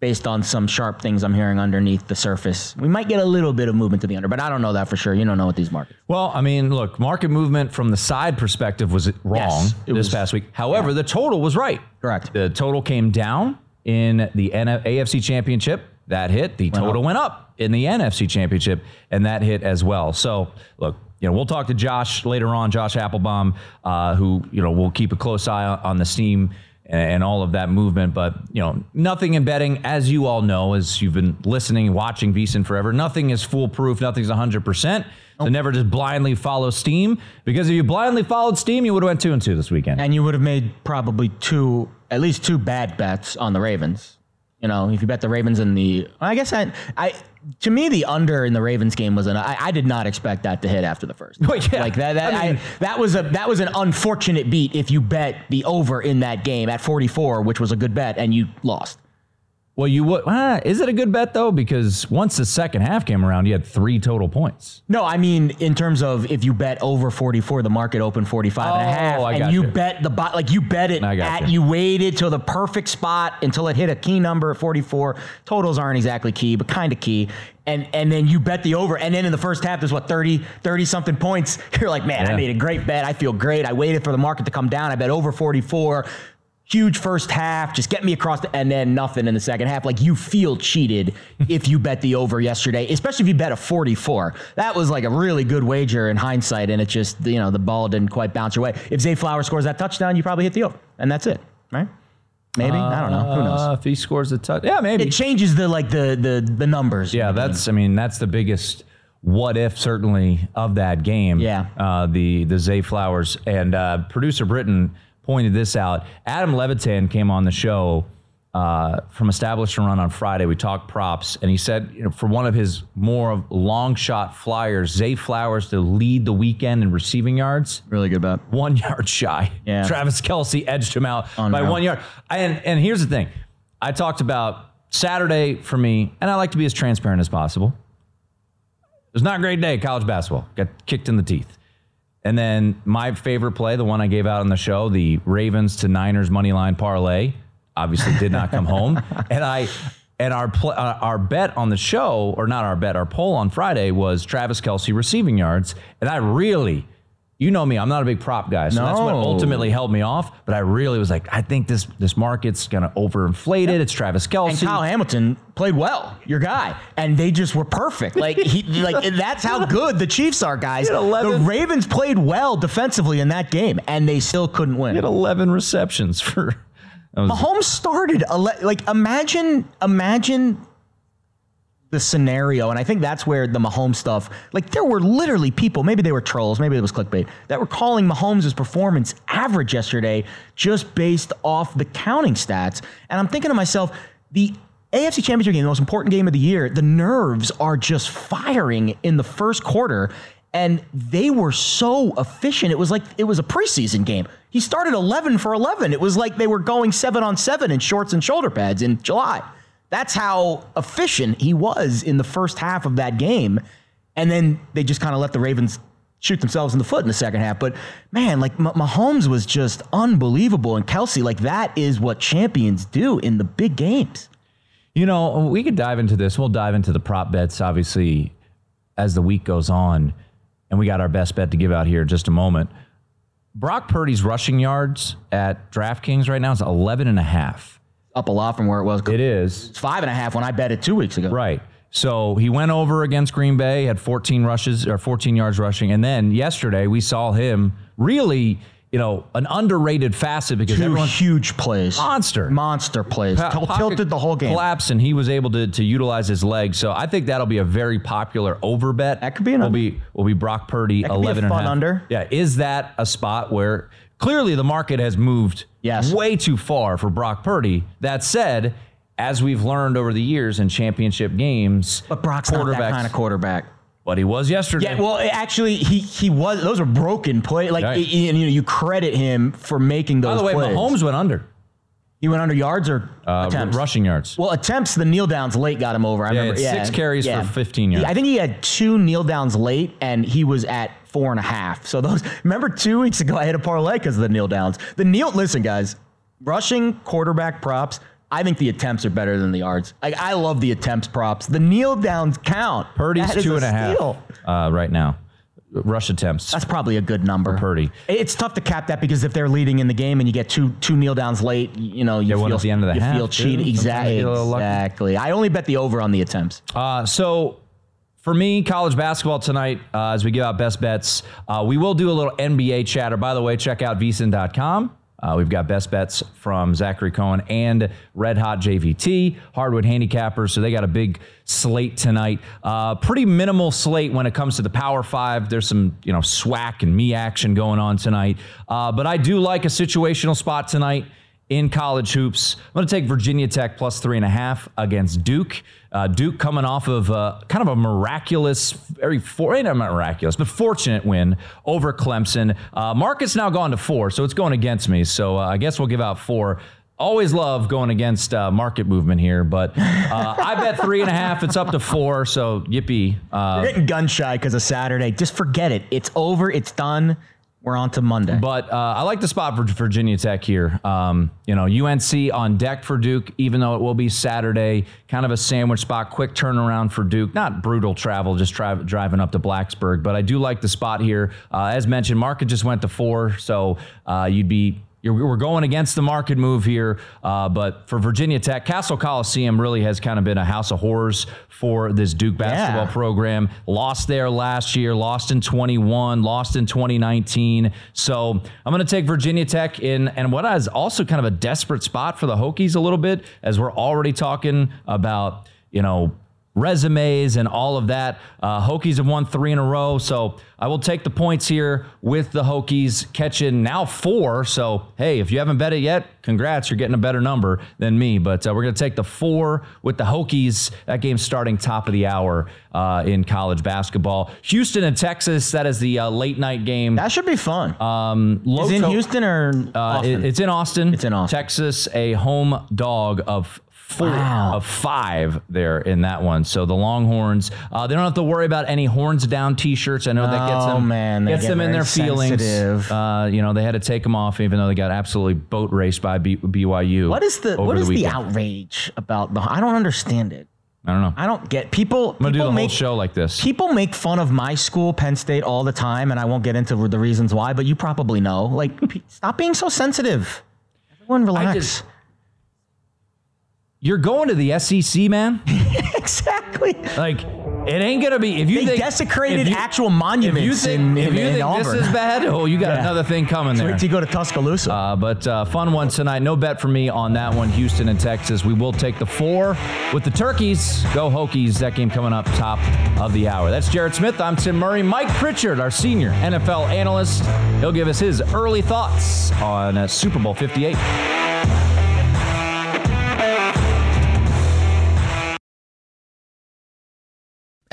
Speaker 3: based on some sharp things I'm hearing underneath the surface. We might get a little bit of movement to the under, but I don't know that for sure. You don't know what these markets.
Speaker 2: Well, I mean, look, market movement from the side perspective was wrong yes, this was, past week. However, yeah. the total was right.
Speaker 3: Correct.
Speaker 2: The total came down in the AFC Championship. That hit. The total went up in the NFC Championship, and that hit as well. So, look, you know, we'll talk to Josh later on, Josh Appelbaum, uh, who you know will keep a close eye on the steam and all of that movement. But you know, nothing in betting, as you all know, as you've been listening, watching VSIN forever, nothing is foolproof. Nothing's hundred percent. So never just blindly follow Steam because if you blindly followed Steam, you would have went two and two this weekend,
Speaker 3: and you would have made probably two, at least two bad bets on the Ravens. You know, if you bet the Ravens in the, I guess I, I to me the under in the Ravens game was an. I, I did not expect that to hit after the first. [LAUGHS]
Speaker 2: Well, yeah.
Speaker 3: Like that, that,
Speaker 2: I mean-
Speaker 3: I, that was a that was an unfortunate beat if you bet the over in that game at 44, which was a good bet, and you lost.
Speaker 2: Well, you would. Ah, is it a good bet though? Because once the second half came around, you had three total points.
Speaker 3: No, I mean in terms of if you bet over 44, the market opened 45 and a
Speaker 2: Oh,
Speaker 3: half,
Speaker 2: I
Speaker 3: and you
Speaker 2: you.
Speaker 3: bet the bot like you bet it at
Speaker 2: you.
Speaker 3: you waited till the perfect spot until it hit a key number at 44. Totals aren't exactly key, but kind of key. And and then you bet the over, and then in the first half there's what 30 30 something points. [LAUGHS] You're like, man, I made a great bet. I feel great. I waited for the market to come down. I bet over 44. Huge first half, just get me across, the, and then nothing in the second half. Like you feel cheated [LAUGHS] if you bet the over yesterday, especially if you bet a 44. That was like a really good wager in hindsight, and it just you know the ball didn't quite bounce your way. If Zay Flowers scores that touchdown, you probably hit the over, and that's it, right? Maybe I don't know. Who knows?
Speaker 2: Uh, if he scores a touch, yeah, maybe.
Speaker 3: It changes the like the the the numbers.
Speaker 2: Yeah, that's. I mean, that's the biggest what if certainly of that game.
Speaker 3: Yeah.
Speaker 2: Uh, the the Zay Flowers and uh, producer Britton pointed this out. Adam Levitan came on the show uh, from Establish the Run on Friday. We talked props, and he said, you know, for one of his more of long shot flyers, Zay Flowers to lead the weekend in receiving yards.
Speaker 3: really good bet.
Speaker 2: One yard shy.
Speaker 3: Yeah.
Speaker 2: Travis Kelce edged him out by
Speaker 3: Unreal.
Speaker 2: one yard. And and here's the thing. I talked about Saturday for me, and I like to be as transparent as possible. It was not a great day college basketball. Got kicked in the teeth. And then my favorite play, the one I gave out on the show, the Ravens to Niners money line parlay, obviously did not come home. [LAUGHS] And I and our pl- uh, our bet on the show, or not our bet, our poll on Friday was Travis Kelce receiving yards, and I really. You know me, I'm not a big prop guy, so that's what ultimately held me off. But I really was like, I think this this market's gonna overinflate it. It's Travis
Speaker 3: Kelce.
Speaker 2: And.
Speaker 3: Kyle Hamilton played well, your guy, and they just were perfect. Like he, [LAUGHS] like that's how good the Chiefs are, guys.
Speaker 2: He had 11
Speaker 3: The Ravens played well defensively in that game, and they still couldn't win.
Speaker 2: He had 11 receptions for.
Speaker 3: Mahomes started ele- like imagine imagine the scenario, and I think that's where the Mahomes stuff. Like there were literally people, maybe they were trolls, maybe it was clickbait, that were calling Mahomes' performance average yesterday just based off the counting stats. And I'm thinking to myself, the AFC Championship game, the most important game of the year, the nerves are just firing in the first quarter. And they were so efficient. It was like it was a preseason game. He started 11 for 11. It was like they were going seven on seven in shorts and shoulder pads in July. That's how efficient he was in the first half of that game. And then they just kind of let the Ravens shoot themselves in the foot in the second half. But man, like Mah- Mahomes was just unbelievable. And Kelce, like that is what champions do in the big games.
Speaker 2: You know, we could dive into this. We'll dive into the prop bets, obviously, as the week goes on. And we got our best bet to give out here in just a moment. Brock Purdy's rushing yards at DraftKings right now is 11 and a half.
Speaker 3: Up a lot from where it was.
Speaker 2: It is.
Speaker 3: It's five and a half when I bet it two weeks ago.
Speaker 2: Right. So he went over against Green Bay, had 14 rushes or 14 yards rushing. And then yesterday we saw him really, you know, an underrated facet because
Speaker 3: Two huge plays.
Speaker 2: monster.
Speaker 3: Monster plays.
Speaker 2: Pa-
Speaker 3: tilted the whole game.
Speaker 2: Collapse, and he was able to, to utilize his legs. So I think that'll be a very popular over bet.
Speaker 3: That could be an
Speaker 2: will be will be Brock Purdy
Speaker 3: That could be a
Speaker 2: 11 and a half.
Speaker 3: under.
Speaker 2: Yeah, is that a spot where clearly the market has moved
Speaker 3: Yes.
Speaker 2: way too far for Brock Purdy? That said, as we've learned over the years in championship games,
Speaker 3: But Brock's not that kind of quarterback.
Speaker 2: But he was yesterday.
Speaker 3: Yeah, well, actually, he he was. Those were broken play. Like,
Speaker 2: Right.
Speaker 3: y- you know, you credit him for making those.
Speaker 2: By the way,
Speaker 3: plays.
Speaker 2: Mahomes went under
Speaker 3: he went under yards or
Speaker 2: uh,
Speaker 3: attempts.
Speaker 2: rushing yards.
Speaker 3: Well, attempts. The kneel downs late got him over. I
Speaker 2: Yeah,
Speaker 3: remember.
Speaker 2: it's six carries for 15
Speaker 3: He-
Speaker 2: yards.
Speaker 3: I think he had two kneel downs late, and he was at four and a half. So those. Remember, two weeks ago, I had a parlay because of the kneel downs. The kneel. Listen, guys, rushing quarterback props. I think the attempts are better than the yards. Like I love the attempts props. The kneel downs count.
Speaker 2: Purdy's
Speaker 3: That
Speaker 2: two and a half
Speaker 3: steal.
Speaker 2: uh, right now. Rush attempts.
Speaker 3: That's probably a good number.
Speaker 2: Purdy.
Speaker 3: It's tough to cap that because if they're leading in the game and you get two two kneel downs late, you know you feel
Speaker 2: at the end of the
Speaker 3: you
Speaker 2: half,
Speaker 3: feel cheated. Exactly.
Speaker 2: you get a little lucky.
Speaker 3: Exactly. I only bet the over on the attempts.
Speaker 2: Uh, so for me, college basketball tonight, uh, as we give out best bets, uh, we will do a little NBA chatter. By the way, check out vsin.com. Uh, we've got best bets from Zachary Cohen and Red Hot JVT, Hardwood Handicappers. So they got a big slate tonight. Uh, pretty minimal slate when it comes to the Power Five. There's some, you know, SWAC and me action going on tonight. Uh, but I do like a situational spot tonight in college hoops. I'm going to take Virginia Tech plus three and a half against Duke. Uh, Duke coming off of uh, kind of a miraculous, very for, eh, not miraculous, but fortunate win over Clemson. Uh, Marcus now gone to four, so it's going against me. So uh, I guess we'll give out four. Always love going against uh, market movement here, but uh, I bet three and a half. It's up to four, so yippee. Uh,
Speaker 3: You're getting gun shy because of Saturday. Just forget it. It's over. It's done. We're on to Monday.
Speaker 2: But uh, I like the spot for Virginia Tech here. Um, you know, UNC on deck for Duke, even though it will be Saturday. Kind of a sandwich spot, quick turnaround for Duke. Not brutal travel, just tri- driving up to Blacksburg. But I do like the spot here. Uh, as mentioned, market just went to four, so uh, you'd be you're, we're going against the market move here, uh, but for Virginia Tech, Cassell Coliseum really has kind of been a house of horrors for this Duke basketball
Speaker 3: Yeah.
Speaker 2: program. Lost there last year, lost in 21, lost in 2019. So I'm going to take Virginia Tech in, and what is also kind of a desperate spot for the Hokies a little bit, as we're already talking about, you know, resumes and all of that. Uh, Hokies have won three in a row, so I will take the points here with the Hokies catching now four. So hey, if you haven't bet it yet, congrats, you're getting a better number than me. But uh, we're going to take the four with the Hokies. That game's starting top of the hour uh, in college basketball. Houston and Texas. That is the uh, late night game.
Speaker 3: that should be fun.
Speaker 2: Um, low
Speaker 3: Is it in
Speaker 2: to-
Speaker 3: Houston or
Speaker 2: uh,
Speaker 3: Austin?
Speaker 2: it- it's in Austin.
Speaker 3: It's in Austin.
Speaker 2: Texas, a home dog of four
Speaker 3: Wow.
Speaker 2: of five there in that one. So the Longhorns, uh, they don't have to worry about any horns down T-shirts. I know that gets
Speaker 3: Oh,
Speaker 2: them
Speaker 3: man,
Speaker 2: gets
Speaker 3: get
Speaker 2: them in their feelings. Uh, you know they had to take them off, even though they got absolutely boat raced by B- BYU.
Speaker 3: what is the what is the,
Speaker 2: weekend.
Speaker 3: outrage about the? I don't understand it.
Speaker 2: I don't know.
Speaker 3: I don't get people.
Speaker 2: I'm gonna do
Speaker 3: people
Speaker 2: the whole
Speaker 3: make,
Speaker 2: show like this.
Speaker 3: People make fun of my school, Penn State, all the time, and I won't get into the reasons why, but you probably know. Like, [LAUGHS] stop being so sensitive. Everyone relax.
Speaker 2: You're going to the SEC, man. [LAUGHS]
Speaker 3: exactly.
Speaker 2: Like it ain't gonna be if you
Speaker 3: They
Speaker 2: think
Speaker 3: desecrated
Speaker 2: you-
Speaker 3: actual
Speaker 2: If you
Speaker 3: monuments
Speaker 2: think,
Speaker 3: in,
Speaker 2: if
Speaker 3: in,
Speaker 2: you
Speaker 3: in
Speaker 2: think this is bad, oh, you got
Speaker 3: Yeah.
Speaker 2: another thing coming there.
Speaker 3: wait till you go to Tuscaloosa.
Speaker 2: Uh, but uh, fun one tonight. No bet for me on that one. Houston and Texas. We will take the four with the Turkeys. Go Hokies. That game coming up top of the hour. That's Jared Smith. I'm Tim Murray. Mike Pritchard, our senior NFL analyst. He'll give us his early thoughts on uh, Super Bowl 58.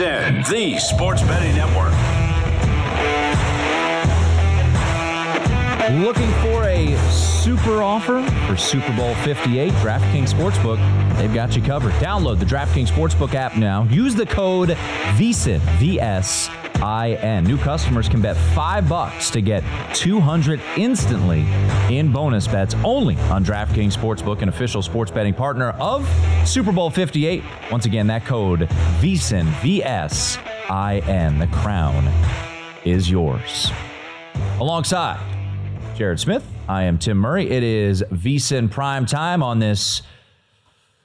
Speaker 1: The sports betting network.
Speaker 2: Looking for a super offer for Super Bowl 58? DraftKings Sportsbook, they've got you covered. Download the DraftKings Sportsbook app now. Use the code VSIN, V-S-I-N. New customers can bet five bucks to get 200 instantly in bonus bets only on DraftKings Sportsbook, an official sports betting partner of Super Bowl 58. Once again, that code VSIN, V-S-I-N. The crown is yours. Alongside Jared Smith. I am Tim Murray. It is VSIN prime time on this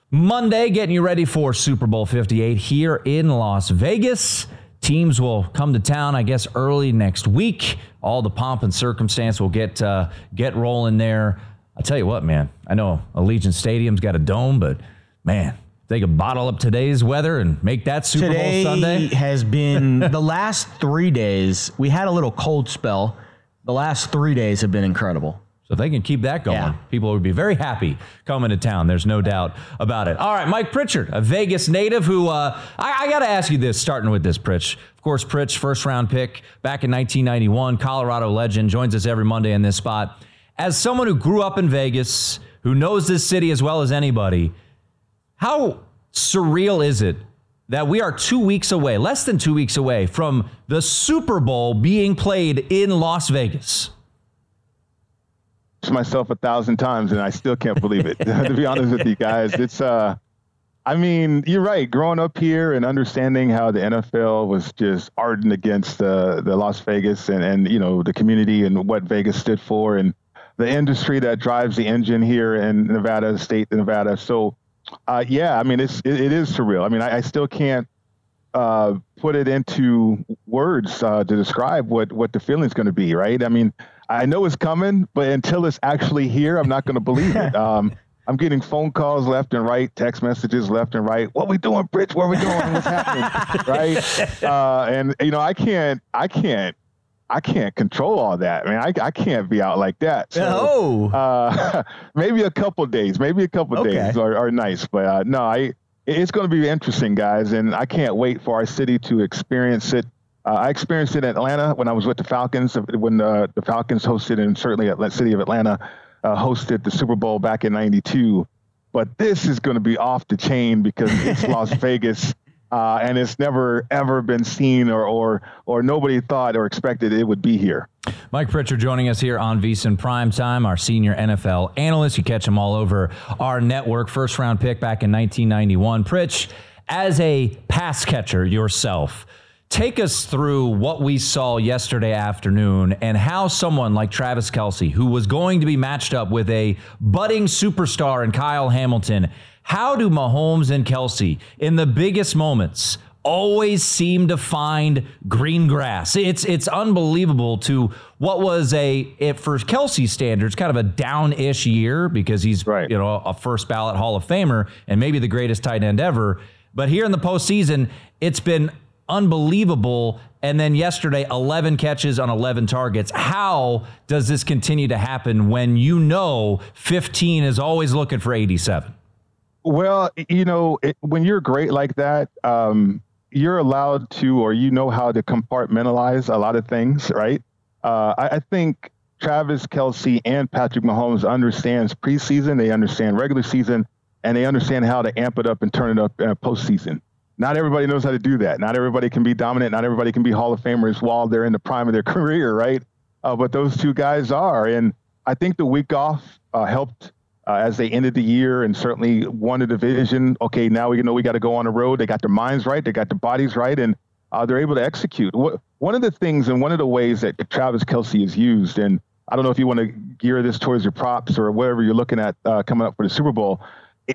Speaker 2: Monday, getting you ready for Super Bowl 58 here in Las Vegas. Teams will come to town, I guess, early next week. All the pomp and circumstance will get uh, get rolling there. I'll tell you what, man. I know Allegiant Stadium's got a dome, but man, they could bottle up today's weather and make that Super
Speaker 3: Today
Speaker 2: Bowl Sunday.
Speaker 3: has been [LAUGHS] the last three days. We had a little cold spell. The last three days have been incredible.
Speaker 2: So if they can keep that going,
Speaker 3: Yeah.
Speaker 2: people would be very happy coming to town. There's no doubt about it. All right, Mike Pritchard, a Vegas native who, uh, I, I got to ask you this, starting with this, Pritch. Of course, Pritch, first round pick back in 1991, Colorado legend, joins us every Monday in this spot. As someone who grew up in Vegas, who knows this city as well as anybody, how surreal is it that we are two weeks away, less than two weeks away, from the Super Bowl being played in Las Vegas?
Speaker 5: Myself a thousand times and I still can't believe it. [LAUGHS] to be honest with you guys, it's uh I mean, you're right. Growing up here and understanding how the NFL was just ardent against the the Las Vegas and and you know the community and what Vegas stood for and the industry that drives the engine here in Nevada, state Nevada. So, uh, yeah, I mean, it's it, it is surreal. I mean, I, I still can't uh, put it into words uh, to describe what what the feeling's going to be. Right? I mean, I know it's coming, but until it's actually here, I'm not going to believe it. [LAUGHS] Um, I'm getting phone calls left and right, text messages left and right. What we doing, Pritch? Where we doing? What's happening? [LAUGHS] right? Uh, and you know, I can't, I can't, I can't control all that. I mean, I, I can't be out like that. So,
Speaker 3: Oh.
Speaker 5: uh, [LAUGHS] maybe a couple days, maybe a couple
Speaker 3: Okay.
Speaker 5: days are, are nice, but uh, no, I. It's going to be interesting, guys, and I can't wait for our city to experience it. Uh, I experienced it in Atlanta when I was with the Falcons, when uh, the Falcons hosted, and certainly at the city of Atlanta uh, hosted the Super Bowl back in '92. But this is going to be off the chain because it's [LAUGHS] Las Vegas, uh, and it's never ever been seen, or or or nobody thought or expected it would be here.
Speaker 2: Mike Pritchard joining us here on VSiN Prime Time, our senior NFL analyst. You catch him all over our network. First round pick back in 1991. Pritch, as a pass catcher yourself, take us through what we saw yesterday afternoon and how someone like Travis Kelce, who was going to be matched up with a budding superstar in Kyle Hamilton, how do Mahomes and Kelce, in the biggest moments, always seem to find green grass. It's it's unbelievable to what was a it, for Kelce standards kind of a down-ish year because he's you know a first ballot Hall of Famer and maybe the greatest tight end ever. But here in the postseason, it's been unbelievable. And then yesterday, 11 catches on 11 targets. How does this continue to happen when you know 15 is always looking for 87?
Speaker 5: Well, you know, it, when you're great like that, um, you're allowed to, or you know how to compartmentalize a lot of things, right? Uh, I, I think Travis Kelce and Patrick Mahomes understands preseason, they understand regular season, and they understand how to amp it up and turn it up uh, postseason. Not everybody knows how to do that. Not everybody can be dominant. Not everybody can be Hall of Famers while they're in the prime of their [LAUGHS] career, right? Uh, but those two guys are, and I think the week off uh, helped uh, as they ended the year and certainly won the division. Okay, now we know we got to go on the road. They got their minds right, they got their bodies right, and uh, they're able to execute. What, one of the things and one of the ways that Travis Kelce is used, and I don't know if you want to gear this towards your props or whatever you're looking at uh, coming up for the Super Bowl,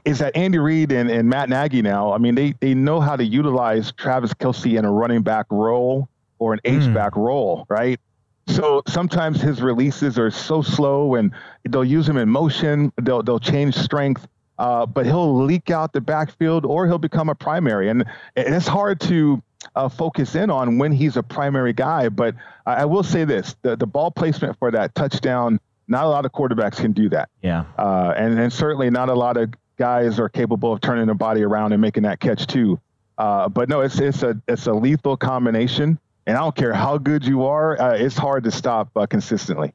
Speaker 5: is that Andy Reid and, and Matt Nagy now, I mean, they, they know how to utilize Travis Kelce in a running back role or an H back role, right? So sometimes his releases are so slow, and they'll use him in motion. They'll they'll change strength, uh, but he'll leak out the backfield, or he'll become a primary, and, and it's hard to uh, focus in on when he's a primary guy. But I, I will say this: the the ball placement for that touchdown, not a lot of quarterbacks can do that.
Speaker 3: Yeah.
Speaker 5: Uh, and, and certainly not a lot of guys are capable of turning their body around and making that catch too. Uh, but no, it's it's a it's a lethal combination, and I don't care how good you are, uh, it's hard to stop uh, consistently.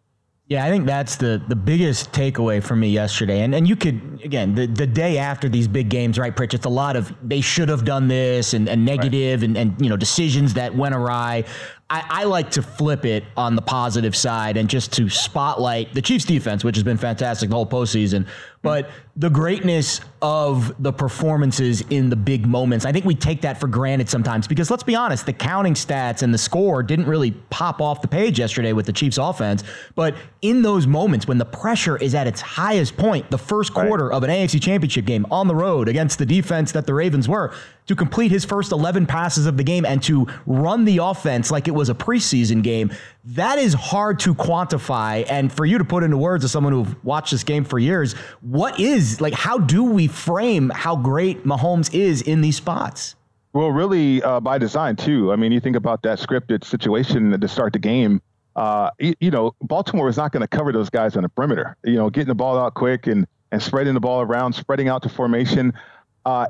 Speaker 3: Yeah, I think that's the the biggest takeaway for me yesterday. And and you could again the, the day after these big games, right, Pritch? It's a lot of they should have done this and, and negative and, and you know decisions that went awry. I, I, like to flip it on the positive side and just to spotlight the Chiefs defense, which has been fantastic the whole postseason, but the greatness of the performances in the big moments. I think we take that for granted sometimes because let's be honest, the counting stats and the score didn't really pop off the page yesterday with the Chiefs offense. But in those moments when the pressure is at its highest point, the first quarter right. of an AFC championship game on the road against the defense that the Ravens were, to complete his first 11 passes of the game and to run the offense like it was a preseason game, that is hard to quantify. And for you to put into words as someone who've watched this game for years, what is like, how do we frame how great Mahomes is in these spots?
Speaker 5: Well, really uh, by design, too. I mean, you think about that scripted situation to start the game. Uh, you, you, know, Baltimore is not going to cover those guys on the perimeter. You know, getting the ball out quick and, and spreading the ball around, spreading out to formation. Uh,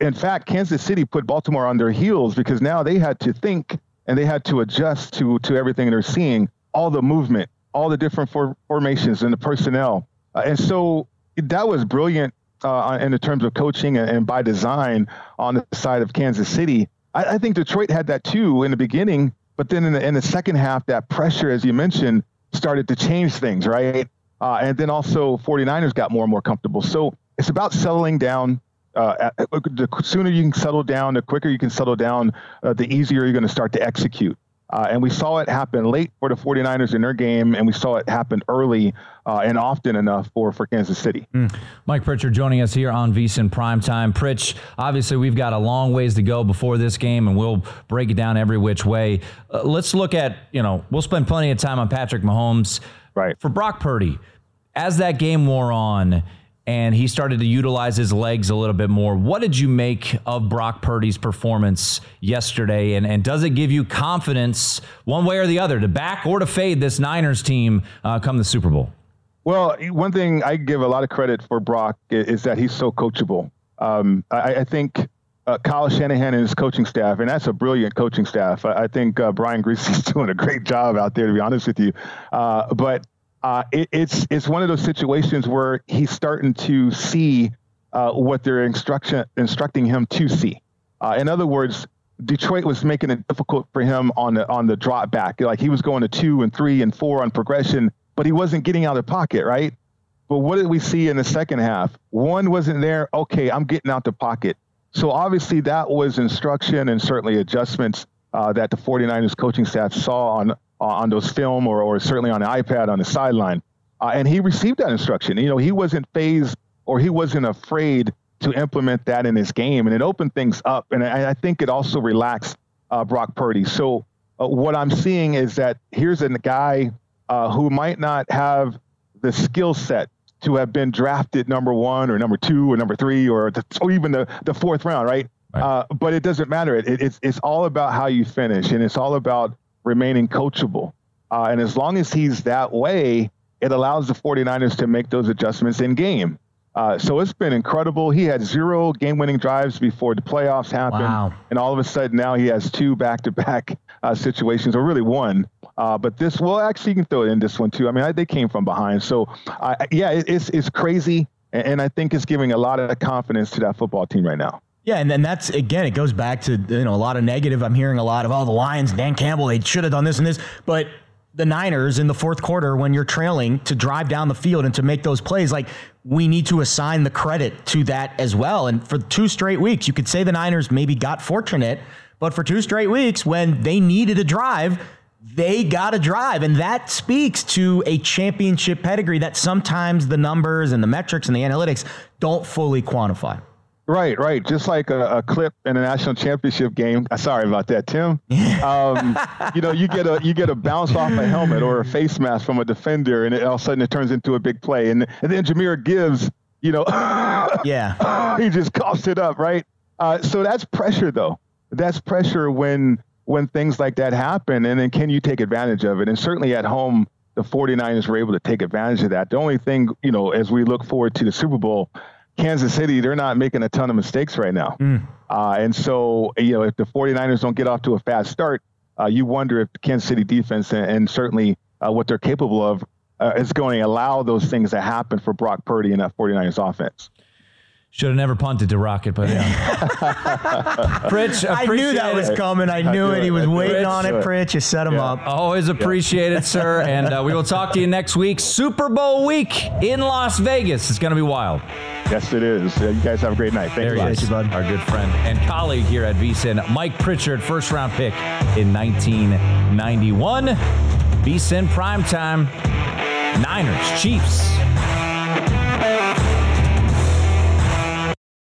Speaker 5: in fact, Kansas City put Baltimore on their heels because now they had to think and they had to adjust to to everything they're seeing, all the movement, all the different for, formations and the personnel, uh, and so that was brilliant uh, in the terms of coaching and, and, by design on the side of Kansas City. I, I, think Detroit had that too in the beginning, but then in the, in the second half, that pressure, as you mentioned, started to change things, right? Uh, and then also 49ers got more and more comfortable. So it's about settling down, uh, the sooner you can settle down, the quicker you can settle down, uh, the easier you're going to start to execute. Uh, and we saw it happen late for the 49ers in their game, and we saw it happen early uh, and often enough for, for Kansas City. Mm.
Speaker 2: Mike Pritchard joining us here on VSiN Primetime. Pritch, obviously, we've got a long ways to go before this game, and we'll break it down every which way. Uh, let's look at, you know, we'll spend plenty of time on Patrick Mahomes.
Speaker 5: Right.
Speaker 2: For Brock Purdy, as that game wore on, and he started to utilize his legs a little bit more. What did you make of Brock Purdy's performance yesterday? And, and does it give you confidence, one way or the other, to back or to fade this Niners team uh, come the Super Bowl?
Speaker 5: Well, one thing I give a lot of credit for Brock is that he's so coachable. Um, I, I, think uh, Kyle Shanahan and his coaching staff, and that's a brilliant coaching staff. I, I think uh, Brian Griese's [LAUGHS] doing a great job out there, to be honest with you. Uh, but uh, it, it's it's one of those situations where he's starting to see uh, what they're instruction instructing him to see. Uh, in other words, Detroit was making it difficult for him on the on the drop back. Like he was going to two and three and four on progression, but he wasn't getting out of pocket, right? But what did we see in the second half? One wasn't there. Okay, I'm getting out the pocket. So obviously that was instruction and certainly adjustments uh, that the 49ers coaching staff saw on on those film or, or certainly on the iPad on the sideline. Uh, and he received that instruction. You know, he wasn't phased or he wasn't afraid to implement that in his game, and it opened things up. And I, I think it also relaxed uh, Brock Purdy. So uh, what I'm seeing is that here's a guy uh, who might not have the skill set to have been drafted number one or number two or number three or, the, or even the, the fourth round, right? right. Uh, but it doesn't matter. It, it, it's, it's all about how you finish, and it's all about remaining coachable. Uh, and as long as he's that way, it allows the 49ers to make those adjustments in game. Uh, so it's been incredible. He had zero game winning drives before the playoffs happened. Wow. And all of a sudden now he has two back to back situations, or really one. Uh, but this, well, actually, you can throw it in this one too. I mean, I, they came from behind. So, yeah, it, it's, it's crazy. And, and I think it's giving a lot of confidence to that football team right now.
Speaker 3: Yeah, and then that's again, it goes back to you know a lot of negative. I'm hearing a lot of all oh, the Lions, Dan Campbell, they should have done this and this, but the Niners in the fourth quarter when you're trailing to drive down the field and to make those plays, like we need to assign the credit to that as well. And for two straight weeks, you could say the Niners maybe got fortunate, but for two straight weeks when they needed a drive, they got a drive. And that speaks to a championship pedigree that sometimes the numbers and the metrics and the analytics don't fully quantify.
Speaker 5: Right, right. Just like a, a, clip in a national championship game. Uh, sorry about that, Tim. [LAUGHS] Um, you know, you get a you get a bounce off a helmet or a face mask from a defender, and it, all of a sudden it turns into a big play. And and then Jahmyr Gibbs, you know, [LAUGHS]
Speaker 3: yeah,
Speaker 5: he just coughs it up, right? Uh, so that's pressure, though. That's pressure when when things like that happen, and then can you take advantage of it? And certainly at home, the 49ers were able to take advantage of that. The only thing, you know, as we look forward to the Super Bowl Kansas City, they're not making a ton of mistakes right now. Mm. Uh, and so, you know, if the 49ers don't get off to a fast start, uh, you wonder if Kansas City defense and, and certainly uh, what they're capable of uh, is going to allow those things to happen for Brock Purdy and that 49ers offense.
Speaker 2: Should have never punted to Rocket, but yeah. [LAUGHS] Pritch,
Speaker 3: I knew that was
Speaker 2: it.
Speaker 3: coming. I knew it. He was waiting on it,
Speaker 2: Pritch.
Speaker 3: Pritch. You set him up.
Speaker 2: Always appreciate it, sir. And uh, we will talk to you next week. Super Bowl week in Las Vegas. It's going to be wild.
Speaker 5: Yes, it is. Uh, You guys have a great night. Thank
Speaker 2: There
Speaker 5: you.
Speaker 2: he is, our good friend and colleague here at VSIN, Mike Pritchard, first round pick in 1991. VSIN primetime, Niners, Chiefs.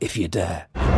Speaker 6: if you dare.